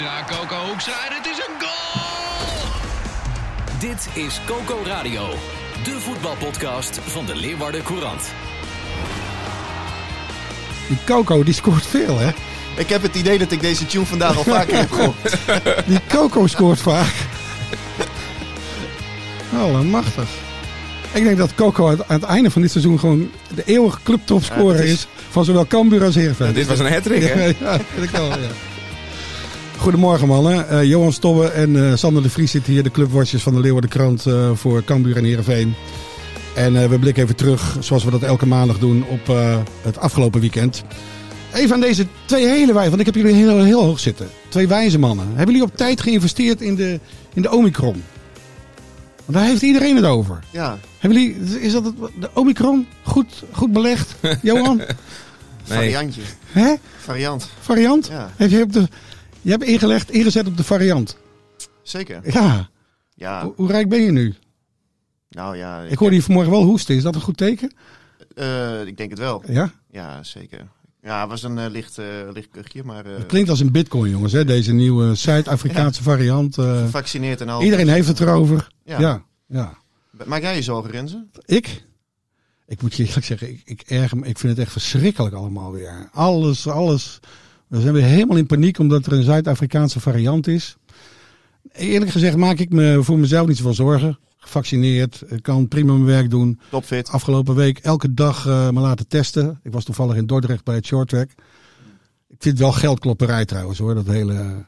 Hoekstra, Coco Hoekstra, het is een goal! Dit is Coco Radio, de voetbalpodcast van de Leeuwarden Courant. Die Coco die scoort veel, hè? Ik heb het idee dat ik deze tune vandaag al vaker heb gehoord. Die Coco scoort vaak. Allemachtig. Ik denk dat Coco aan het einde van dit seizoen gewoon de eeuwige clubtopscorer Ja, is... is- van zowel Cambuur als Heerenveen. dit was een hat-trick, hè? Ja, ja, vind ik wel, ja. Goedemorgen mannen. Eh, Johan Stobbe en eh, Sander de Vries zitten hier, de clubwatchers van de Leeuwarden Krant eh, voor Cambuur en Heerenveen. En we blikken even terug, zoals we dat elke maandag doen, op het afgelopen weekend. Even aan deze twee hele wijze, want ik heb jullie heel, heel hoog zitten. Twee wijze mannen. Hebben jullie op tijd geïnvesteerd in de, in de Omicron? Want daar heeft iedereen het over. Ja, Hebben jullie, is dat het, de Omicron goed, goed belegd, Johan? variantje. Hè? Variant. Variant? Ja. Heb je, op de, je hebt ingelegd, ingezet op de variant. Zeker. Ja. Ja, Hoe, hoe rijk ben je nu? nou ja. Ik hoorde je vanmorgen wel hoesten. Is dat een goed teken? eh, ik denk het wel. Ja. Ja, zeker. Ja, het was een eh, licht, licht kuchje, maar Het klinkt als een bitcoin, jongens. Hè? Deze nieuwe Zuid-Afrikaanse variant. gevaccineerd en al. iedereen heeft het erover. Ja. Ja. ja. Maak jij je zorgen? Ik? Ik moet je eerlijk zeggen, ik, ik erger me. Ik vind het echt verschrikkelijk allemaal weer. Alles, alles. We zijn weer helemaal in paniek omdat er een Zuid-Afrikaanse variant is. Eerlijk gezegd maak ik me voor mezelf niet zoveel zorgen. Gevaccineerd, ik kan prima mijn werk doen. Topfit. Afgelopen week elke dag eh, me laten testen. Ik was toevallig in Dordrecht bij het shorttrack. Ik vind het wel geldklopperij trouwens hoor, dat hele...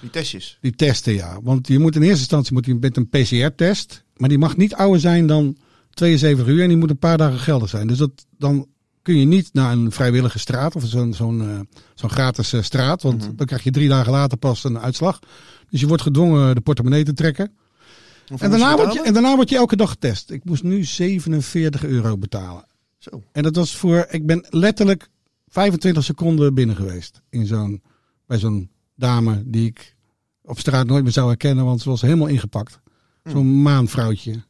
Die testjes. Die testen, ja. Want je moet in eerste instantie moet je met een PCR-test. Maar die mag niet ouder zijn dan 72 uur. En die moet een paar dagen geldig zijn. Dus dat, dan kun je niet naar een vrijwillige straat. Of zo'n zo'n eh, zo'n gratis eh, straat. Want dan krijg je drie dagen later pas een uitslag. Dus je wordt gedwongen de portemonnee te trekken. En daarna, word je, en daarna word je elke dag getest. Ik moest nu 47 euro betalen. Zo. En dat was voor... Ik ben letterlijk 25 seconden binnen geweest. In zo'n, bij zo'n dame die ik op straat nooit meer zou herkennen. Want ze was helemaal ingepakt. Zo'n maanvrouwtje.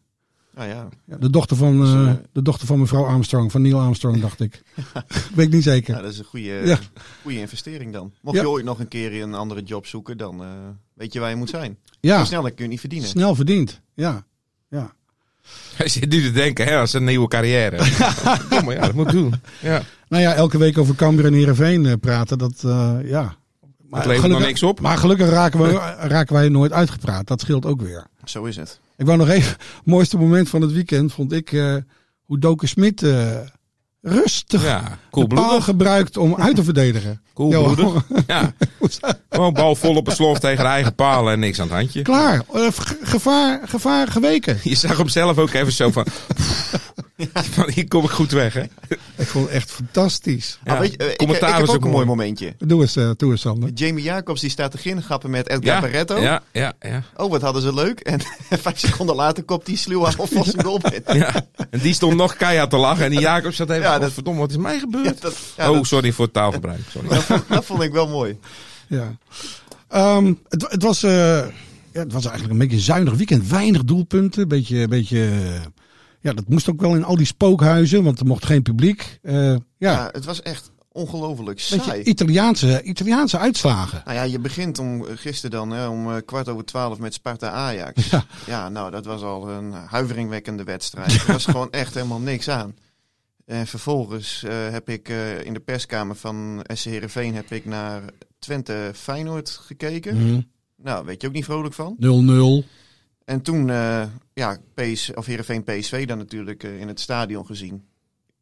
Nou ja. Ja, de, dochter van, Dus, eh, eh, de dochter van mevrouw Armstrong. Van Neil Armstrong, dacht ik. Weet ik niet zeker. ja, dat is een goede, Ja. goede investering dan. Mocht Ja. je ooit nog een keer een andere job zoeken, dan eh, weet je waar je moet zijn. Ja, Zo snel kun je niet verdienen. snel verdiend. Ja, ja. Hij zit nu te denken, hè, als een nieuwe carrière. Kom maar, ja, dat moet doen. Ja. Nou ja, elke week over Cambuur en Heerenveen eh, praten. Dat, eh, ja. Maar Het levert nog niks op. Maar gelukkig raken, we, raken wij nooit uitgepraat. Dat scheelt ook weer. Zo is het. Ik wou nog even, het mooiste moment van het weekend vond ik eh, hoe Doke Smit eh, rustig Ja, paal gebruikt om uit te verdedigen. Johan, Ja. Gewoon bal vol op een slof tegen de eigen palen en niks aan het handje. Klaar, Eh, ge- gevaar, gevaar geweken. Je zag hem zelf ook even zo van... van hier kom ik goed weg, hè? Ik vond het echt fantastisch. Ja, Ah, weet je, eh, ik, ik commentaar heb was ook een mooi momentje. Doe eens, eh, doe eens Sander. Jamie Jacobs die staat te gringappen met Edgar Ja, Barretto. ja, ja, ja, Oh, wat hadden ze leuk. En vijf seconden later kopt die sluw aan of was een goal binnen. ja. En die stond nog keihard te lachen. En die Jacob zat even... Ja, dat- verdomme, wat is mij gebeurd? Ja, dat, ja, oh, dat, sorry voor het taalgebruik. Sorry. dat, vond, dat vond ik wel mooi. Ja. Ehm, het, het, was, eh, ja, het was eigenlijk een beetje een zuinig weekend. Weinig doelpunten. Beetje, beetje, ja, dat moest ook wel in al die spookhuizen, want er mocht geen publiek. Eh, ja, Ja, het was echt ongelooflijk saai. Italiaanse, Italiaanse uitslagen. Nou ja, je begint om eh, gisteren dan hè, om eh, kwart over twaalf met Sparta Ajax. Ja. Ja. nou, dat was al een huiveringwekkende wedstrijd. Er was gewoon echt helemaal niks aan. En vervolgens heb ik in de perskamer van SC Heerenveen heb ik naar Twente Feyenoord gekeken. Mhm. Nou, weet je ook niet vrolijk van. 0-0. En toen, eh ja, PS, of Heerenveen PSV dan natuurlijk eh, in het stadion gezien.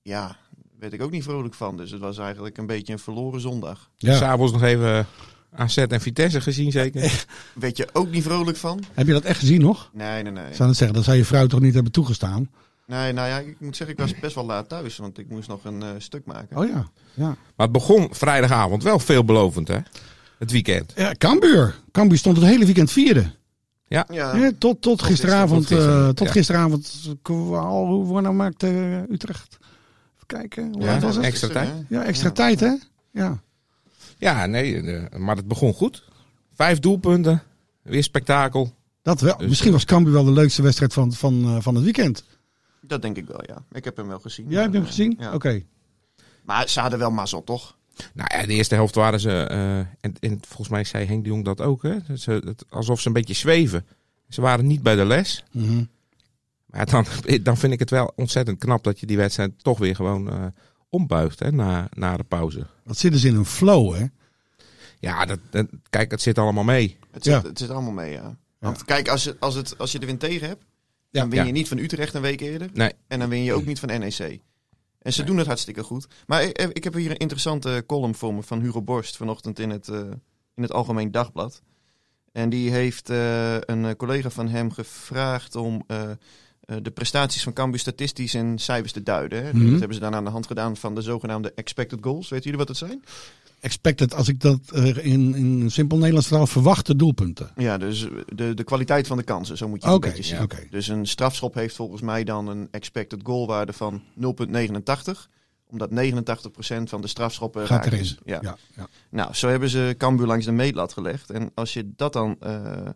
Ja, werd ik ook niet vrolijk van. Dus het was eigenlijk een beetje een verloren zondag. Ja. S'avonds nog even AZ en Vitesse gezien zeker? Weet je ook niet vrolijk van? Heb je dat echt gezien nog? Nee, nee, nee. Ik zou het zeggen, dat zou je vrouw toch niet hebben toegestaan? Nee, nou ja, ik moet zeggen, ik was best wel laat thuis, want ik moest nog een eh, stuk maken. Oh ja. ja. Maar het begon vrijdagavond wel veelbelovend, hè? het weekend. Ja, Cambuur. Cambuur stond het hele weekend vierde. Ja, Ja, tot, tot gisteravond. Tot eh, tot ja. gisteravond. Kwaal, hoe nou maakte eh, Utrecht? Even kijken. Hoe Ja, laat was het? extra tijd. Ja, extra tijd hè? Ja. Ja, nee, eh, maar het begon goed. Vijf doelpunten, weer spektakel. Dat wel. Dus, Misschien was Cambuur wel de leukste wedstrijd van, van, eh, van het weekend. Dat denk ik wel, ja. Ik heb hem wel gezien. Jij hebt hem Maar, gezien? ja. Oké. Maar ze hadden wel mazzel, toch? Nou ja, de eerste helft waren ze, eh, en, en volgens mij zei Henk de Jong dat ook, hè? Ze, het, alsof ze een beetje zweven. Ze waren niet bij de les. Mhm. Maar dan, dan vind ik het wel ontzettend knap dat je die wedstrijd toch weer gewoon eh, ombuigt hè, na, na de pauze. Dat zit dus in een flow hè? Ja, dat, dat- kijk, het zit allemaal mee. Het zit, Ja. het zit allemaal mee, ja. Want kijk, als, je, als, het, als je de wind tegen hebt, dan win je Ja. niet van Utrecht een week eerder. Nee. En dan win je ook niet van NEC. En ze doen het hartstikke goed. Maar ik, ik heb hier een interessante column voor me van Hugo Borst vanochtend in het, eh, in het Algemeen Dagblad. En die heeft eh, een collega van hem gevraagd om eh, de prestaties van Cambuur statistisch in cijfers te duiden. Hè. Mhm. Dat hebben ze dan aan de hand gedaan van de zogenaamde expected goals. Weten jullie wat het zijn? Expected, als ik dat eh, in, in simpel Nederlands verhaal verwachte doelpunten. Ja, dus de, de kwaliteit van de kansen, zo moet je het Oké, een beetje zien. ja. Dus een strafschop heeft volgens mij dan een expected goal waarde van 0,89. Omdat 89% van de strafschoppen Gaat erin. is. Ja. Ja, ja. Nou, zo hebben ze Cambuur langs de meetlat gelegd. En als je dat dan eh, eh,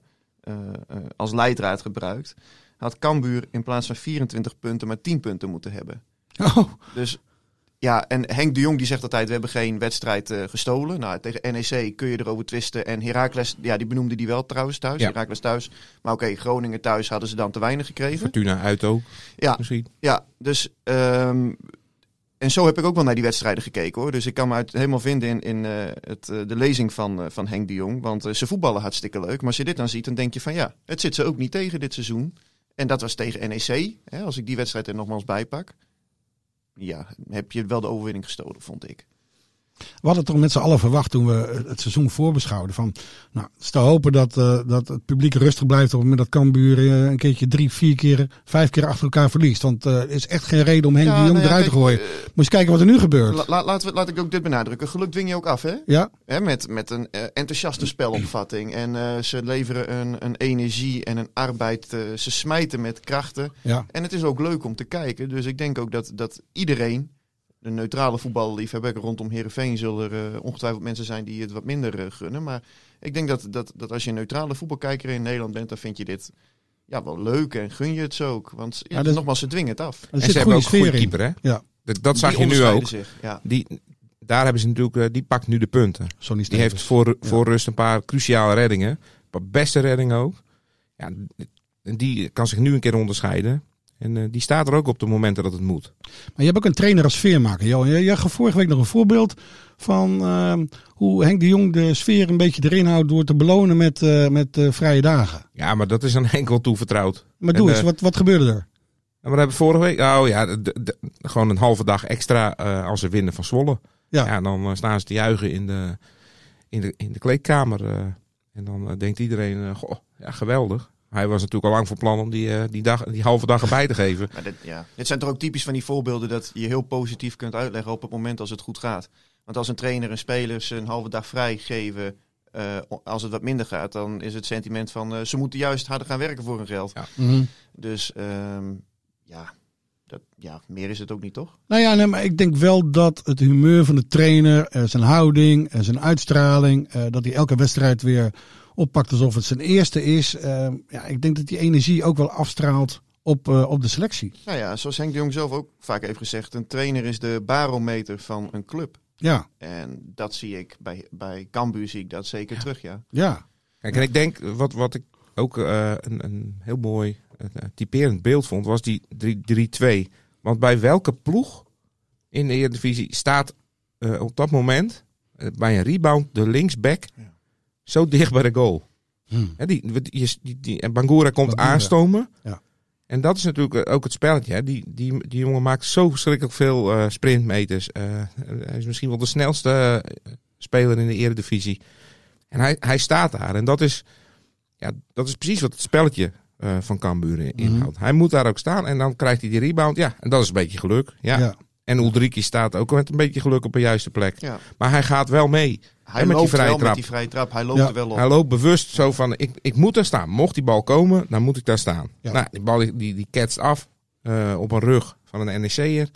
eh, als leidraad gebruikt, had Cambuur in plaats van 24 punten maar 10 punten moeten hebben. Oh, Dus ja, en Henk de Jong die zegt altijd, we hebben geen wedstrijd eh, gestolen. Nou, tegen NEC kun je erover twisten. En Heracles, ja, die benoemde die wel trouwens thuis. Ja. Heracles thuis. Maar oké, Groningen thuis hadden ze dan te weinig gekregen. Fortuna uit ook, Ja, misschien. ja dus... ehm, en zo heb ik ook wel naar die wedstrijden gekeken hoor. Dus ik kan me uit, helemaal vinden in, in eh, het, eh, de lezing van, van Henk de Jong. Want ze voetballen hartstikke leuk. Maar als je dit dan ziet, dan denk je van ja, het zit ze ook niet tegen dit seizoen. En dat was tegen NEC. Hè, als ik die wedstrijd er nogmaals bij pak. Ja, heb je wel de overwinning gestolen, vond ik. We hadden toch met z'n allen verwacht toen we het seizoen voorbeschouwden. Van, nou, het is te hopen dat, eh, dat het publiek rustig blijft op het moment dat Cambuur eh, een keertje drie, vier keer, vijf keer achter elkaar verliest. Want eh, er is echt geen reden om Henk Ja, de Jong nou ja, eruit te gooien. Moet je eens kijken wat er nu gebeurt. La, la- laten we, laat ik ook dit benadrukken. Geluk dwing je ook af, hè? ja, Hè, met, met een enthousiaste spelopvatting. En ze leveren een, een energie en een arbeid. ze smijten met krachten. ja. En het is ook leuk om te kijken. Dus ik denk ook dat, dat iedereen, de neutrale voetballiefhebber rondom Heerenveen, zullen er eh, ongetwijfeld mensen zijn die het wat minder eh, gunnen. Maar ik denk dat, dat, dat als je een neutrale voetbalkijker in Nederland bent, dan vind je dit ja, wel leuk en gun je het zo ook. Want ja, Ja, dat- nogmaals, ze dwingen het af. En ze hebben ook een goede keeper, hè? Ja, Dat, dat zag Die je nu ook. Zich, ja. Die, daar hebben ze natuurlijk, eh, die pakt nu de punten. Sonny Die heeft voor, voor rust een paar cruciale reddingen. Een paar beste reddingen ook. Ja, en die kan zich nu een keer onderscheiden. En eh, die staat er ook op de momenten dat het moet. Maar je hebt ook een trainer als sfeermaker. Johan. Je, je gaf vorige week nog een voorbeeld van ehm, hoe Henk de Jong de sfeer een beetje erin houdt door te belonen met, eh, met eh, vrije dagen. Ja, maar dat is aan enkel toevertrouwd. Maar En, doe eens, wat, wat gebeurde er? Maar we hebben vorige week, oh ja, de- de- gewoon een halve dag extra als ze winnen van Zwolle. Ja. Ja, dan staan ze te juichen in de, in de, in de kleedkamer. en dan denkt iedereen, goh, ja, geweldig. Hij was natuurlijk al lang van plan om die, eh, die, dag, die halve dag erbij te geven. Maar dit, ja. dit zijn toch ook typisch van die voorbeelden dat je heel positief kunt uitleggen op het moment als het goed gaat. Want als een trainer en spelers een halve dag vrij geven eh, als het wat minder gaat, dan is het sentiment van eh, ze moeten juist harder gaan werken voor hun geld. Ja. Mhm. Dus ehm, ja, dat, ja, meer is het ook niet, toch? Nou ja, nee, maar ik denk wel dat het humeur van de trainer, zijn houding, eh, zijn uitstraling, eh, dat hij elke wedstrijd weer oppakt alsof het zijn eerste is. Eh, ja, ik denk dat die energie ook wel afstraalt op, eh, op de selectie. Nou ja, zoals Henk de Jong zelf ook vaak heeft gezegd, een trainer is de barometer van een club. Ja, En dat zie ik bij, bij Cambuur zie ik dat zeker terug, ja. ja. Kijk, en ik denk, wat, wat ik ook eh, een, een heel mooi eh, typerend beeld vond, was die 3 3-2. Want bij welke ploeg in de Eredivisie staat eh, op dat moment bij een rebound de linksback Ja. Zo dicht bij de goal? Hm. Hè, die, die, die, die, en Bangura komt Bangura. aanstomen. Ja. En dat is natuurlijk ook het spelletje. Hè. Die, die, die jongen maakt zo verschrikkelijk veel eh, sprintmeters. Eh, hij is misschien wel de snelste eh, speler in de eredivisie. En hij, hij staat daar. En dat is, ja, dat is precies wat het spelletje eh, van Cambuur Mhm. inhoudt. Hij moet daar ook staan en dan krijgt hij die rebound. Ja, en dat is een beetje geluk. Ja. Ja. En Ulriki staat ook met een beetje geluk op de juiste plek. ja. Maar hij gaat wel mee. Hij met die loopt vrije wel trap. met die vrije trap. Hij loopt Ja. er wel op. Hij loopt bewust zo van, ik, ik moet daar staan. Mocht die bal komen, dan moet ik daar staan. Ja. Nou, die bal die, die, die ketst af eh, op een rug van een NEC'er.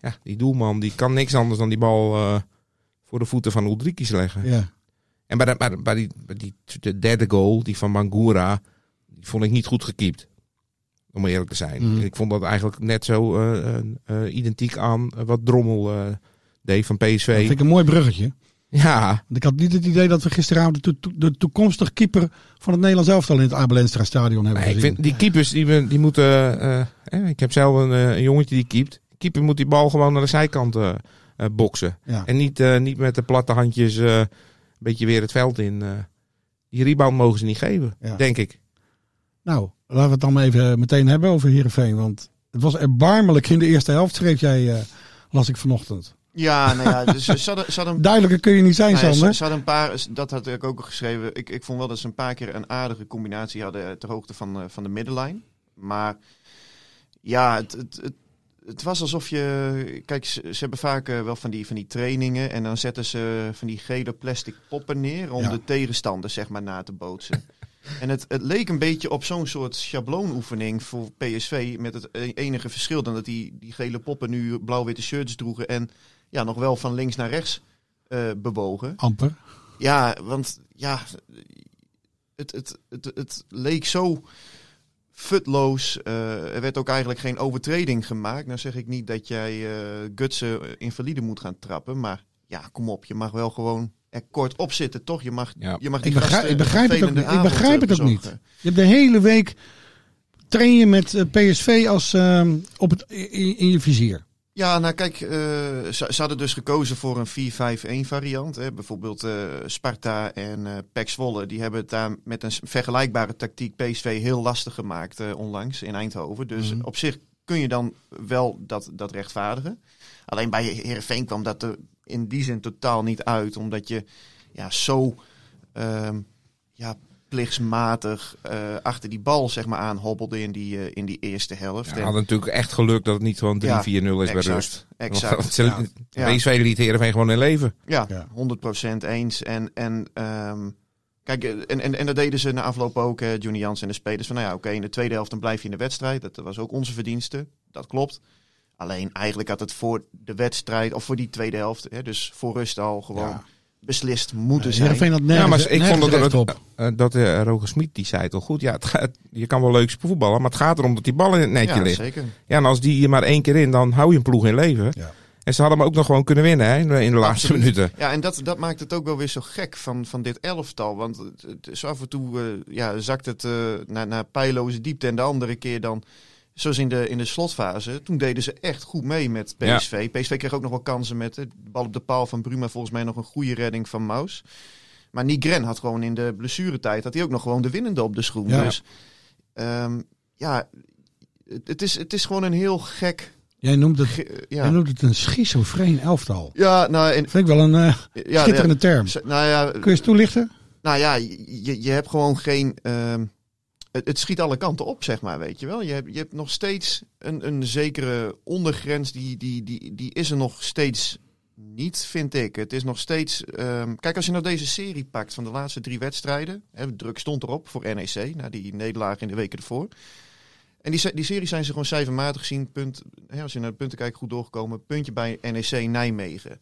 Ja, die doelman die kan niks anders dan die bal eh, voor de voeten van Ulrikis leggen. Ja. En bij, de, bij, de- bij die, bij die de derde goal, die van Bangura, die vond ik niet goed gekiept. Om eerlijk te zijn. Mhm. Ik vond dat eigenlijk net zo eh, identiek aan wat Drommel deed van Dat PSV. vind ik een mooi bruggetje. Ja, Want ik had niet het idee dat we gisteravond de, to- de toekomstig keeper van het Nederlands elftal in het Abel Enstra stadion hebben Nee, ik gezien. vind die keepers die, die moeten. eh, eh, ik heb zelf een, eh, een jongetje die keept. De keeper moet die bal gewoon naar de zijkant eh, boksen. Ja. En niet, niet met de platte handjes een beetje weer het veld in. die rebound mogen ze niet geven, Ja. denk ik. Nou, laten we het dan maar even meteen hebben over Heerenveen. Want het was erbarmelijk in de eerste helft, schreef jij, las ik vanochtend. Ja, nou ja, dus ze hadden, ze hadden Duidelijker kun je niet zijn, Nou ja, Sander. ze, ze hadden een paar, dat had ik ook geschreven. Ik, ik vond wel dat ze een paar keer een aardige combinatie hadden ter hoogte van, eh, van de middenlijn. Maar ja, het, het, het, het was alsof je. Kijk, ze, ze hebben vaak eh, wel van die, van die trainingen. En dan zetten ze van die gele plastic poppen neer om Ja. de tegenstander zeg maar na te bootsen. En het, het leek een beetje op zo'n soort schabloonoefening voor PSV. Met het e- enige verschil dan dat die, die gele poppen nu blauw-witte shirts droegen. En ja, nog wel van links naar rechts eh, bewogen. Amper. Ja, want ja, het, het, het, het leek zo futloos. Eh, er werd ook eigenlijk geen overtreding gemaakt. Nou zeg ik niet dat jij eh Gutsen invalide moet gaan trappen. Maar ja, kom op. Je mag wel gewoon er kort op zitten, toch? Je mag, Ja. je mag die Ik begrijp, gasten ik begrijp het ook niet. Ik begrijp het ook niet. Je hebt de hele week train je met PSV als ehm, op het, in, in je vizier. Ja, nou kijk, eh, ze, ze hadden dus gekozen voor een 4-5-1 variant. Hè. Bijvoorbeeld eh, Sparta en eh Pek Zwolle, die hebben het daar met een vergelijkbare tactiek PSV heel lastig gemaakt onlangs in Eindhoven. Dus Mhm. op zich kun je dan wel dat, dat rechtvaardigen. Alleen bij Herenveen kwam dat er in die zin totaal niet uit, omdat je ja, zo ehm, ja, plichtsmatig eh, achter die bal zeg maar, aanhobbelde in die, eh, in die eerste helft. Ja, En- had natuurlijk echt geluk dat het niet gewoon 3-4-0 is bij rust. exact. Want ze- Ja. Ja. PSV liet Heerenveen gewoon in leven. Ja, Ja. 100% eens. En, en ehm, kijk, eh, en, en, en dat deden ze na afloop ook, eh Johnny Jans en de spelers. Van nou ja, oké, in de tweede helft dan blijf je in de wedstrijd. Dat was ook onze verdienste. Dat klopt. Alleen eigenlijk had het voor de wedstrijd, of voor die tweede helft, hè, dus voor rust al gewoon Ja. Beslist moeten zijn. Nergens, ja, maar ik vond dat, nergens dat, op. eh, dat eh, Roger Smit die zei het al goed. Ja, het gaat, je kan wel leuk voetballen, maar het gaat erom dat die bal in het netje ja, ligt. zeker. Ja, en als die je maar één keer in, dan hou je een ploeg in leven. Ja. En ze hadden hem ook nog gewoon kunnen winnen hè, in de- laatste minuten. Ja, en dat, dat maakt het ook wel weer zo gek van, van dit elftal. Want het, is af en toe eh, ja, zakt het eh, naar, naar pijloze diepte. En de andere keer dan, zoals in de, in de slotfase, toen deden ze echt goed mee met PSV. PSV kreeg ook nog wel kansen met eh, de bal op de paal van Bruma. Volgens mij nog een goede redding van Maus. Maar Nigren had gewoon in de blessuretijd had hij ook nog gewoon de winnende op de schoen. Ja. Dus ehm, ja, het, het, is, het is gewoon een heel gek... Jij noemt het, ge- jij ja. noemt het een schizofreen elftal. ja, nou, en, Vind ik wel een eh, ja, schitterende term. nou ja, Kun je eens toelichten? Nou ja, je, je hebt gewoon geen. ehm, het, het schiet alle kanten op, zeg maar, weet je wel. Je hebt, je hebt nog steeds een, een zekere ondergrens, die, die, die, die is er nog steeds niet, vind ik. Het is nog steeds. ehm, kijk, als je nou deze serie pakt van de laatste drie wedstrijden. Hè, druk stond erop voor NEC, na die nederlaag in de weken ervoor. En die, die serie zijn ze gewoon cijfermatig gezien. Punt, hè, als je naar de punten kijkt, goed doorgekomen. Puntje bij NEC Nijmegen.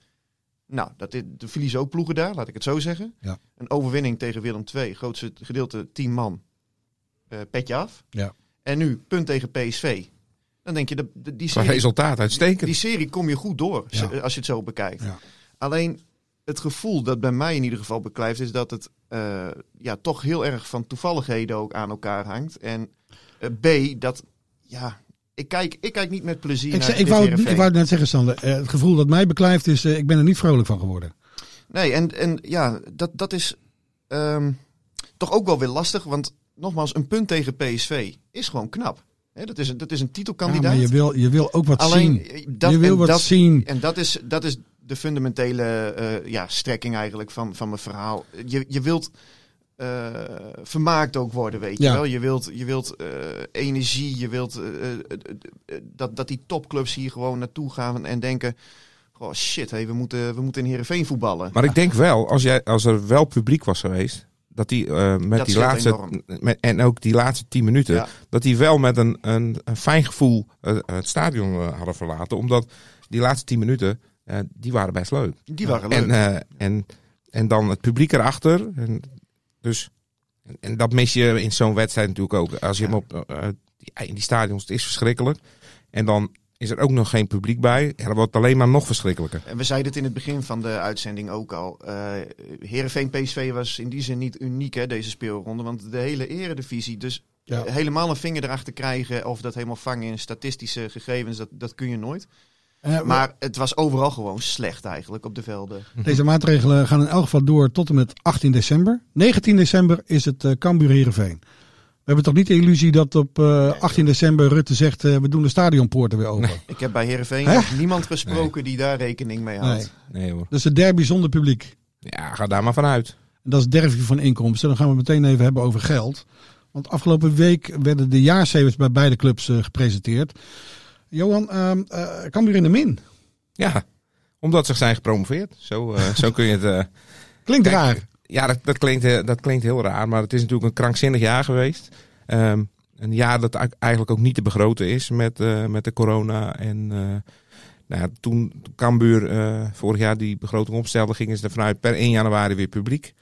Nou, dat is, de verliezen ook ploegen daar, laat ik het zo zeggen. Ja. Een overwinning tegen Willem II, grootste gedeelte 10 man. Eh, petje af. Ja. En nu punt tegen PSV. Dan denk je, de, de- die, serie, resultaat uitstekend. die serie kom je goed door, Ja. z- als je het zo bekijkt. Ja. Alleen het gevoel dat bij mij in ieder geval beklijft, is dat het eh, ja, toch heel erg van toevalligheden ook aan elkaar hangt. En eh, B, dat ja, ik kijk, ik kijk niet met plezier Ik, naar ik, wou, ik wou het net zeggen, Sander. Eh, het gevoel dat mij beklijft is, eh, ik ben er niet vrolijk van geworden. Nee, en, en ja, dat, dat is ehm, toch ook wel weer lastig. Want nogmaals, een punt tegen PSV is gewoon knap. Hè, dat, is, een- dat is een Ja, titelkandidaat. maar je wil, je wil ook wat Alleen, zien. eh, dat, je wil en wat dat, zien. En dat is, dat is de fundamentele eh, ja, strekking eigenlijk van, van mijn verhaal. Je, je wilt eh, vermaakt ook worden, weet je Ja. wel. Je wilt, je wilt eh, energie, je wilt dat, dat die topclubs hier gewoon naartoe gaan en denken... Goh, oh shit, hey, we, moeten, we moeten in Heerenveen voetballen. Maar ik denk wel, als, jij, als er wel publiek was geweest, dat die eh, met Dat die laatste met, en ook die laatste tien minuten, Ja. dat die wel met een, een, een fijn gevoel eh, het stadion eh, hadden verlaten, omdat die laatste tien minuten, eh, die waren best leuk. Die waren leuk. En, eh, en, en dan het publiek erachter. En, dus, en, en dat mis je in zo'n wedstrijd natuurlijk ook. Als je hem op eh, die, in die stadions, het is verschrikkelijk. En dan is er ook nog geen publiek bij. Ja, dan wordt het alleen maar nog verschrikkelijker. En we zeiden het in het begin van de uitzending ook al. eh Heerenveen PSV was in die zin niet uniek, hè, deze speelronde. Want de hele eredivisie, dus Ja. helemaal een vinger erachter krijgen... of dat helemaal vangen in statistische gegevens, dat, dat kun je nooit. Eh, Maar het was overal gewoon slecht eigenlijk op de velden. Deze maatregelen gaan in elk geval door tot en met 18 december. 19 december is het eh Cambuur Heerenveen. We hebben toch niet de illusie dat op eh, 18 december Rutte zegt... eh, we doen de stadionpoorten weer open. Ik heb bij nog niemand gesproken die daar rekening mee houdt. Nee. Nee hoor. Dat is de derby zonder publiek. Ja, ga daar maar vanuit. En dat is derby van inkomsten. Dan gaan we meteen even hebben over geld. Want afgelopen week werden de jaarcijfers bij beide clubs eh, gepresenteerd. Johan, ehm eh Cambuur in de min. Ja, omdat ze zijn gepromoveerd. Zo, eh, zo kun je het... eh, Klinkt Kijk, raar. Ja, dat, dat, klinkt, dat klinkt heel raar, maar het is natuurlijk een krankzinnig jaar geweest. Ehm, een jaar dat eigenlijk- ook niet te begroten is met, eh, met de corona. En eh, nou ja, toen Cambuur eh, vorig jaar die begroting opstelde, gingen ze er vanuit per 1 januari weer publiek.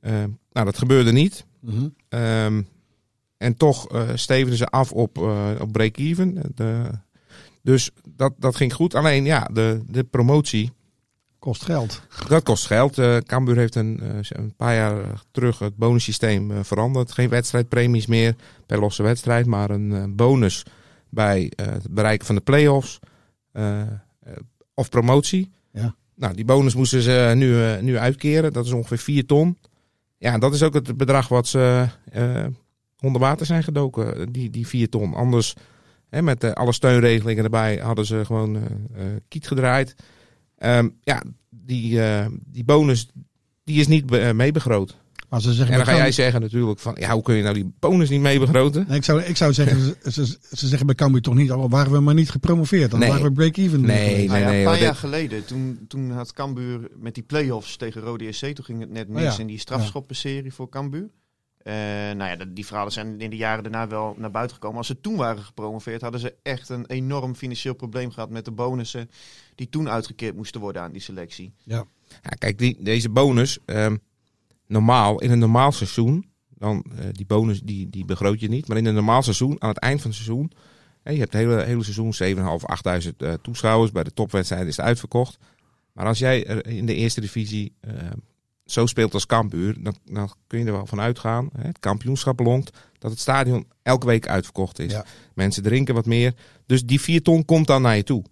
Ehm, nou, dat gebeurde niet. Mhm. Ehm, en toch stevenden ze af op, op break-even. De- Dus dat, dat ging goed. Alleen ja, de, de promotie, Kost geld. dat kost geld. Eh Cambuur heeft een, eh, een paar jaar terug het bonussysteem eh, veranderd. Geen wedstrijdpremies meer per losse wedstrijd, maar een bonus bij het bereiken van de play-offs of promotie. Ja. Nou, die bonus moesten ze nu, nu uitkeren. Dat is ongeveer 4 ton. Ja, dat is ook het bedrag wat ze onder water zijn gedoken, die, die 4 ton. Anders, hè, met alle steunregelingen erbij, hadden ze gewoon kiet gedraaid. Ehm, ja, die, eh, die bonus die is niet be- eh, meebegroot. Maar ze zeggen En dan ga jij zeggen natuurlijk van, ja, hoe kun je nou die bonus niet meebegroten? Nee, ik, zou, ik zou zeggen, ze, ze, ze zeggen bij Cambuur toch niet, al waren we maar niet gepromoveerd. Dan Nee. waren we break-even. Nee, geweest. Nou ja, nee, een paar jaar dit- geleden, toen, toen had Cambuur met die play-offs tegen Rode SC, toen ging het net mis Oh ja, in die strafschoppenserie voor Cambuur. Eh, nou ja, die verhalen zijn in de jaren daarna wel naar buiten gekomen. Als ze toen waren gepromoveerd, hadden ze echt een enorm financieel probleem gehad met de bonussen die toen uitgekeerd moesten worden aan die selectie. Ja, kijk, die, deze bonus, ehm, normaal, in een normaal seizoen, dan eh, die bonus die, die begroot je niet. Maar in een normaal seizoen, aan het eind van het seizoen, hè, je hebt het hele, hele seizoen 7.500, 8.000 eh, toeschouwers. Bij de topwedstrijden is het uitverkocht. Maar als jij in de eerste divisie eh, zo speelt als Cambuur, dan, dan kun je er wel van uitgaan. Hè, het kampioenschap longt, dat het stadion elke week uitverkocht is. Ja. Mensen drinken wat meer. Dus die 4 ton komt dan naar je toe.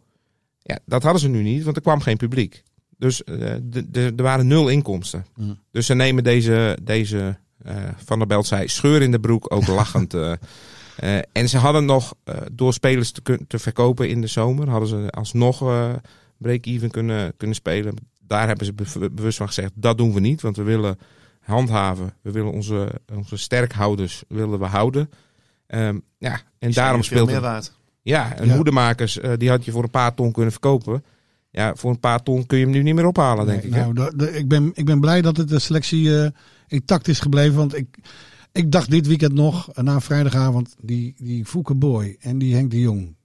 Ja, dat hadden ze nu niet, want er kwam geen publiek. Dus eh, er waren nul inkomsten. Mm. Dus ze nemen deze, deze eh, Van der Belt zei, scheur in de broek, ook lachend. eh. En ze hadden nog, door spelers te, te verkopen in de zomer, hadden ze alsnog break-even kunnen, kunnen spelen. Daar hebben ze bewust van gezegd, dat doen we niet. Want we willen handhaven, we willen onze, onze sterkhouders willen we houden. Ehm, ja, en daarom speelt meer het. waard. Ja, en Ja. hoedemakers, eh, die had je voor een paar ton kunnen verkopen. Ja, voor een paar ton kun je hem nu niet meer ophalen, denk Nee, ik. nou, de- de- ik, ben, ik ben blij dat het de selectie eh, intact is gebleven. Want ik, ik dacht dit weekend nog, eh, na vrijdagavond, die, die Fouke Boy en die Henk de Jong.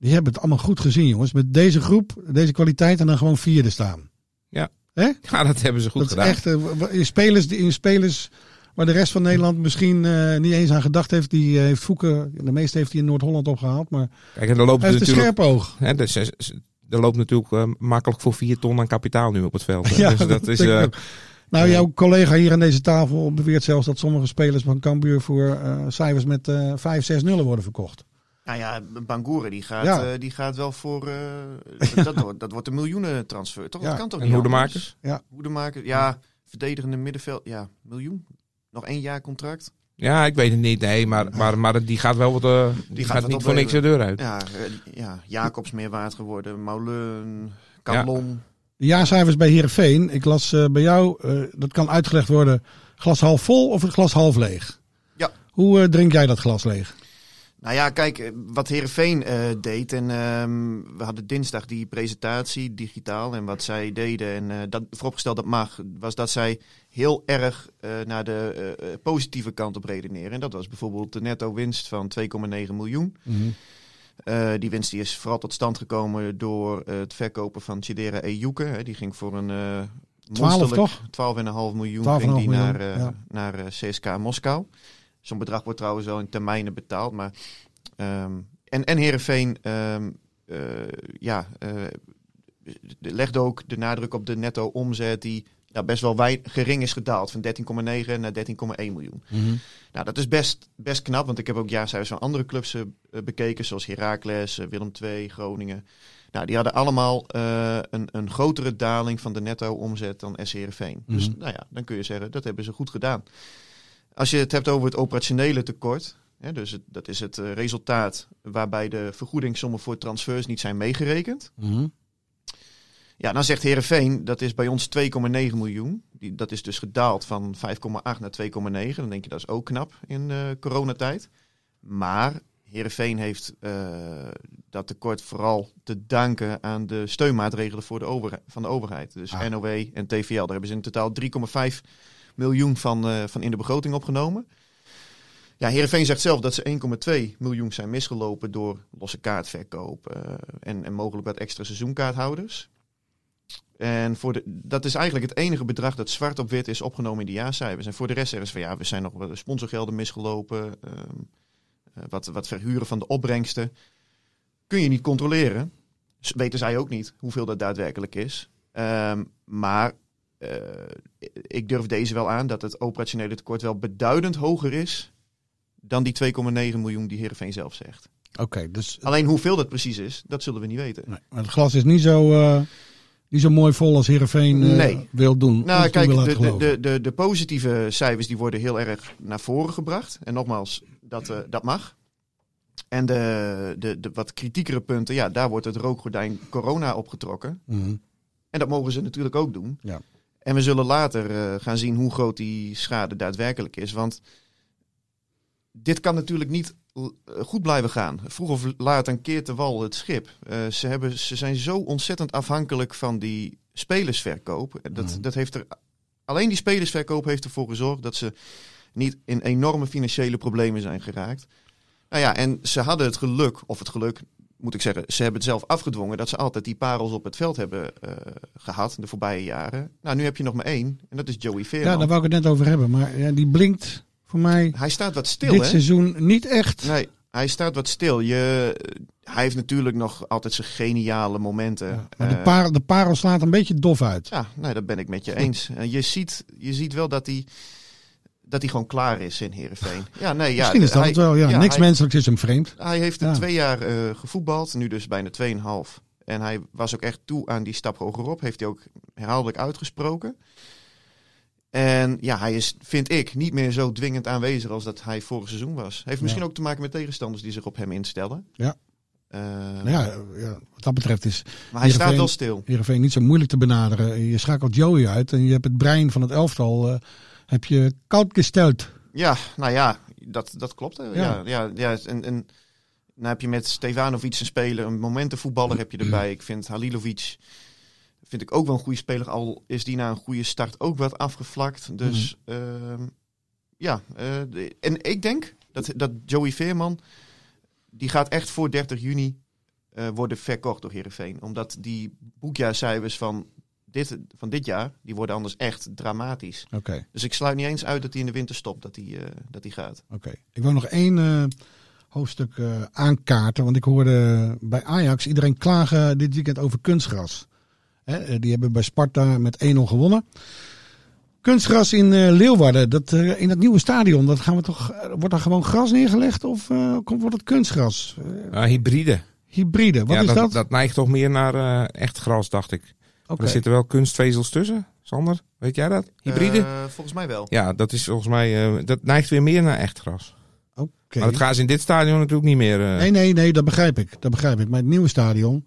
Die hebben het allemaal goed gezien, jongens. Met deze groep, deze kwaliteit en dan gewoon vierde staan. Ja, dat hebben ze goed dat gedaan. echt eh, in spelers, die- in spelers waar de rest van Nederland misschien eh, niet eens aan gedacht heeft. Die eh, heeft Fouke, de meeste heeft hij in Noord-Holland opgehaald. Maar Kijk, en loopt hij heeft een scherp oog. hè, dus, er loopt natuurlijk makkelijk voor vier ton aan kapitaal nu op het veld. Ja, dus dat is, ook. Nou, jouw collega hier aan deze tafel beweert zelfs dat sommige spelers van Cambuur voor cijfers met eh 5, 6 nullen worden verkocht. Nou ja, Bangure die gaat, Ja. eh, die gaat wel voor. eh, dat, wordt, dat wordt een miljoenen transfer. Toch? Ja. Dat kan toch en niet? Hoedemakers. Ja, verdedigende middenveld. Ja, miljoen. Nog één jaar contract. Ja, ik weet het niet. Nee, maar, maar, maar die gaat wel wat. eh, die, gaat niet voor niks de deur uit. Ja, ja Jacobs meer waard geworden. Mauleun, Kablon. De jaarcijfers bij Heerenveen, ik las eh, bij jou, eh, dat kan uitgelegd worden, glas half vol of het glas half leeg? Ja. Hoe eh, drink jij dat glas leeg? Nou ja, kijk, eh, wat Herenveen deed. En ehm, we hadden dinsdag die presentatie digitaal. En wat zij deden, en eh, dat vooropgesteld dat mag, was dat zij heel erg eh, naar de eh, eh, positieve kant op redeneren. En dat was bijvoorbeeld de netto winst van 2,9 miljoen. Eh, die winst die is vooral tot stand gekomen door eh, het verkopen van Chidera Ejuke. Die ging voor een eh 12 monsterlijk toch? 12,5 miljoen 12,5 ging die miljoen, naar, eh, ja. naar eh, CSK Moskou. Zo'n bedrag wordt trouwens wel in termijnen betaald. Maar, ehm, en, en Heerenveen ehm, eh, ja, eh, legde ook de nadruk op de netto omzet die ja, best wel wei- gering is gedaald. Van 13,9 naar 13,1 miljoen. Mhm. Nou, dat is best, best knap, want ik heb ook jaarcijfers van andere clubs eh, bekeken, zoals Heracles, Willem II, Groningen. Nou, die hadden allemaal een, een grotere daling van de netto-omzet dan SC Heerenveen. Dus Mhm. nou ja, dan kun je zeggen, dat hebben ze goed gedaan. Als je het hebt over het operationele tekort, hè, dus het, dat is het eh, resultaat waarbij de vergoedingssommen voor transfers niet zijn meegerekend. Mhm. Ja, dan zegt Herenveen dat is bij ons 2,9 miljoen. Die, dat is dus gedaald van 5,8 naar 2,9. Dan denk je dat is ook knap in eh, coronatijd. Maar Herenveen heeft eh, dat tekort vooral te danken aan de steunmaatregelen voor de van de overheid. Dus Ah. NOW en TVL. Daar hebben ze in totaal 3,5 miljoen van, eh, van in de begroting opgenomen. Ja, Heerenveen zegt zelf dat ze 1,2 miljoen zijn misgelopen door losse kaartverkoop eh, en, en mogelijk wat extra seizoenkaarthouders. En voor de, dat is eigenlijk het enige bedrag dat zwart op wit is opgenomen in de jaarcijfers. En voor de rest zeggen ze van ja, we zijn nog wat sponsorgelden misgelopen. ehm, eh, wat, wat verhuren van de opbrengsten. Kun je niet controleren. Weten zij ook niet hoeveel dat daadwerkelijk is. Ehm, maar eh, ik durf deze wel aan dat het operationele tekort wel beduidend hoger is dan die 2,9 miljoen die Heerenveen zelf zegt. Oké, dus Alleen hoeveel dat precies is, dat zullen we niet weten. nee, maar het glas is niet zo, eh, niet zo mooi vol als Heerenveen eh, Nee. wil doen. Nou, kijk, de, de, de, de, positieve cijfers die worden heel erg naar voren gebracht. En nogmaals, dat, dat mag. En de, de, de wat kritiekere punten, ja, daar wordt het rookgordijn corona opgetrokken. Mhm. En dat mogen ze natuurlijk ook doen. Ja. En we zullen later eh, gaan zien hoe groot die schade daadwerkelijk is. Want dit kan natuurlijk niet eh, goed blijven gaan. Vroeg of laat een keer te wal het schip. Eh, ze, hebben, ze zijn zo ontzettend afhankelijk van die spelersverkoop. Dat, Mhm. dat heeft er, alleen die spelersverkoop heeft ervoor gezorgd dat ze niet in enorme financiële problemen zijn geraakt. Nou ja, en ze hadden het geluk, of het geluk, moet ik zeggen, ze hebben het zelf afgedwongen dat ze altijd die parels op het veld hebben eh, gehad de voorbije jaren. Nou, nu heb je nog maar één en dat is Joey Veerman. Ja, daar wou ik het net over hebben. Maar ja, die blinkt voor mij Hij staat wat stil, dit hè? seizoen niet echt. Nee, hij staat wat stil. Je, hij heeft natuurlijk nog altijd zijn geniale momenten. Ja, maar de, Eh, parel, de parel slaat een beetje dof uit. ja, nee, dat ben ik met je eens. En je, ziet, je ziet wel dat hij, dat hij gewoon klaar is in Heerenveen. Ja, nee, ja, Misschien is dat hij, het wel. Ja, niks hij, menselijks is hem vreemd. Hij heeft er Ja. twee jaar eh, gevoetbald, nu dus bijna 2,5. En hij was ook echt toe aan die stap hogerop. Heeft hij ook herhaaldelijk uitgesproken. En ja, hij is, vind ik, niet meer zo dwingend aanwezig als dat hij vorig seizoen was. Heeft misschien ook te maken met tegenstanders die zich op hem instellen. Ja. Nou ja, ja, wat dat betreft is maar hij Heerenveen- staat wel stil. Heerenveen niet zo moeilijk te benaderen. Je schakelt Joey uit en je hebt het brein van het elftal eh, heb je koud gesteld. Ja, nou ja, dat, dat klopt. Ja. Ja. Ja, ja, en, en dan heb je met Stevanovic een speler, een momentenvoetballer heb je erbij. Ik vind Halilovic vind ik ook wel een goede speler, al is die na een goede start ook wat afgevlakt. Dus ehm, ja, eh, de- en ik denk dat, dat Joey Veerman, die gaat echt voor 30 juni eh, worden verkocht door Heerenveen. Omdat die boekjaarcijfers van dit, van dit jaar, die worden anders echt dramatisch. Oké, Dus ik sluit niet eens uit dat hij in de winter stopt, dat hij, eh, dat hij gaat. oké. Ik wil nog één eh, hoofdstuk eh, aankaarten. Want ik hoorde bij Ajax iedereen klagen dit weekend over kunstgras. Hè, die hebben bij Sparta met 1-0 gewonnen. Kunstgras in eh, Leeuwarden, dat, eh, in dat nieuwe stadion, dat gaan we toch, wordt daar gewoon gras neergelegd of eh, komt, wordt het kunstgras? Hybride. hybride, wat ja, is dat? dat? Dat neigt toch meer naar eh, echt gras, dacht ik. Er zitten wel kunstvezels tussen. Sander, weet jij dat? Hybride? Eh, volgens mij wel. ja, dat is volgens mij, eh, dat neigt weer meer naar echt gras. Oké. Maar dat gaan ze in dit stadion natuurlijk niet meer. eh, Nee, nee, nee, dat begrijp ik. Dat begrijp ik. Maar het nieuwe stadion,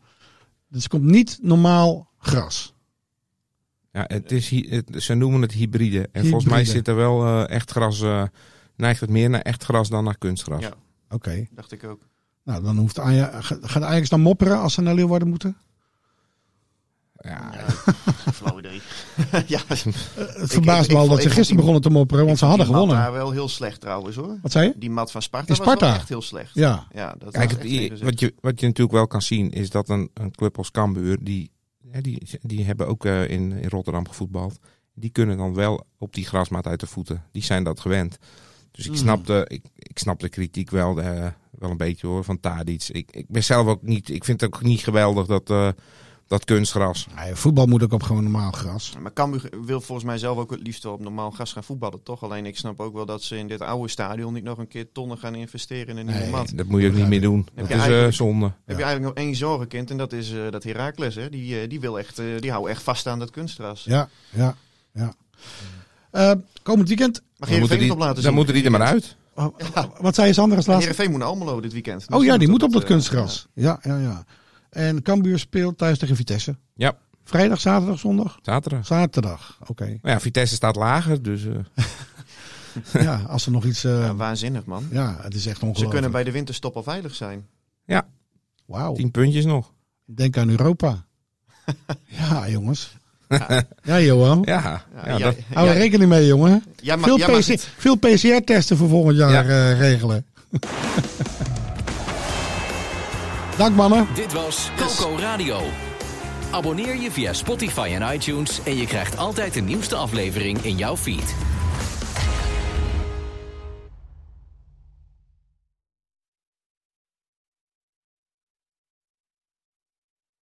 dus komt niet normaal gras. Ja, het is, het, ze noemen het hybride. En volgens mij zit er wel eh, echt gras, eh, neigt het meer naar echt gras dan naar kunstgras. Ja. Oké. Dacht ik ook. Nou, dan hoeft Ajax, gaat Ajax dan mopperen als ze naar Leeuwarden moeten? Ja, Flauw idee. ja, Het verbaast me al dat ze gisteren begonnen te mopperen, want ze hadden gewonnen. daar wel heel slecht trouwens hoor. Wat zei je? Die mat van Sparta, Sparta? was wel echt heel slecht. Ja. Ja, dat Kijk, het- je- wat, je, wat je natuurlijk wel kan zien is dat een, een club als Cambuur, die, hè, die, die hebben ook eh, in, in Rotterdam gevoetbald. Die kunnen dan wel op die grasmaat uit de voeten. Die zijn dat gewend. Dus ik Hmm. snap de, ik, ik snap de kritiek wel, eh, wel een beetje hoor, van Tadic. Ik, ik ben zelf ook niet, ik vind het ook niet geweldig dat, eh, dat kunstgras. Voetbal moet ook op gewoon normaal gras. Maar Cambuur wil volgens mij zelf ook het liefst wel op normaal gas gaan voetballen, toch? Alleen ik snap ook wel dat ze in dit oude stadion niet nog een keer tonnen gaan investeren in een nieuwe Nee. mat. Dat moet je ook niet meer doen. Heb Dat je is eh, eigenlijk- zonde. Heb je eigenlijk nog één zorgenkind en dat is eh, dat Heracles, hè? Die, eh, die wil echt, eh, die houden echt vast aan dat kunstgras. Ja, ja, ja. Eh, komend weekend. Mag Dan je die, op laten zien? dan moeten die er maar uit. oh, Wat zei je Sander als laatste? Heerenveen moet naar Almelo dit weekend. Dus Oh ja, die moet op dat kunstgras. Ja, ja, ja. En Cambuur speelt thuis tegen Vitesse. Ja, Vrijdag, zaterdag, zondag? zaterdag. Zaterdag, oké. Maar ja, Vitesse staat lager, dus eh, Ja, als er nog iets... eh, ja, waanzinnig man. ja, het is echt Ze ongelooflijk. kunnen bij de winterstop al veilig zijn. ja, Wauw. tien puntjes nog. Denk aan Europa. ja, jongens. Ja, Johan. Ja, Ja, ja, jij- dat- Hou er rekening mee, jongen. mag- Veel, PC veel PCR-testen voor volgend jaar Ja. eh, regelen. Dank, mannen. Dit was Coco Radio. Abonneer je via Spotify en iTunes en je krijgt altijd de nieuwste aflevering in jouw feed.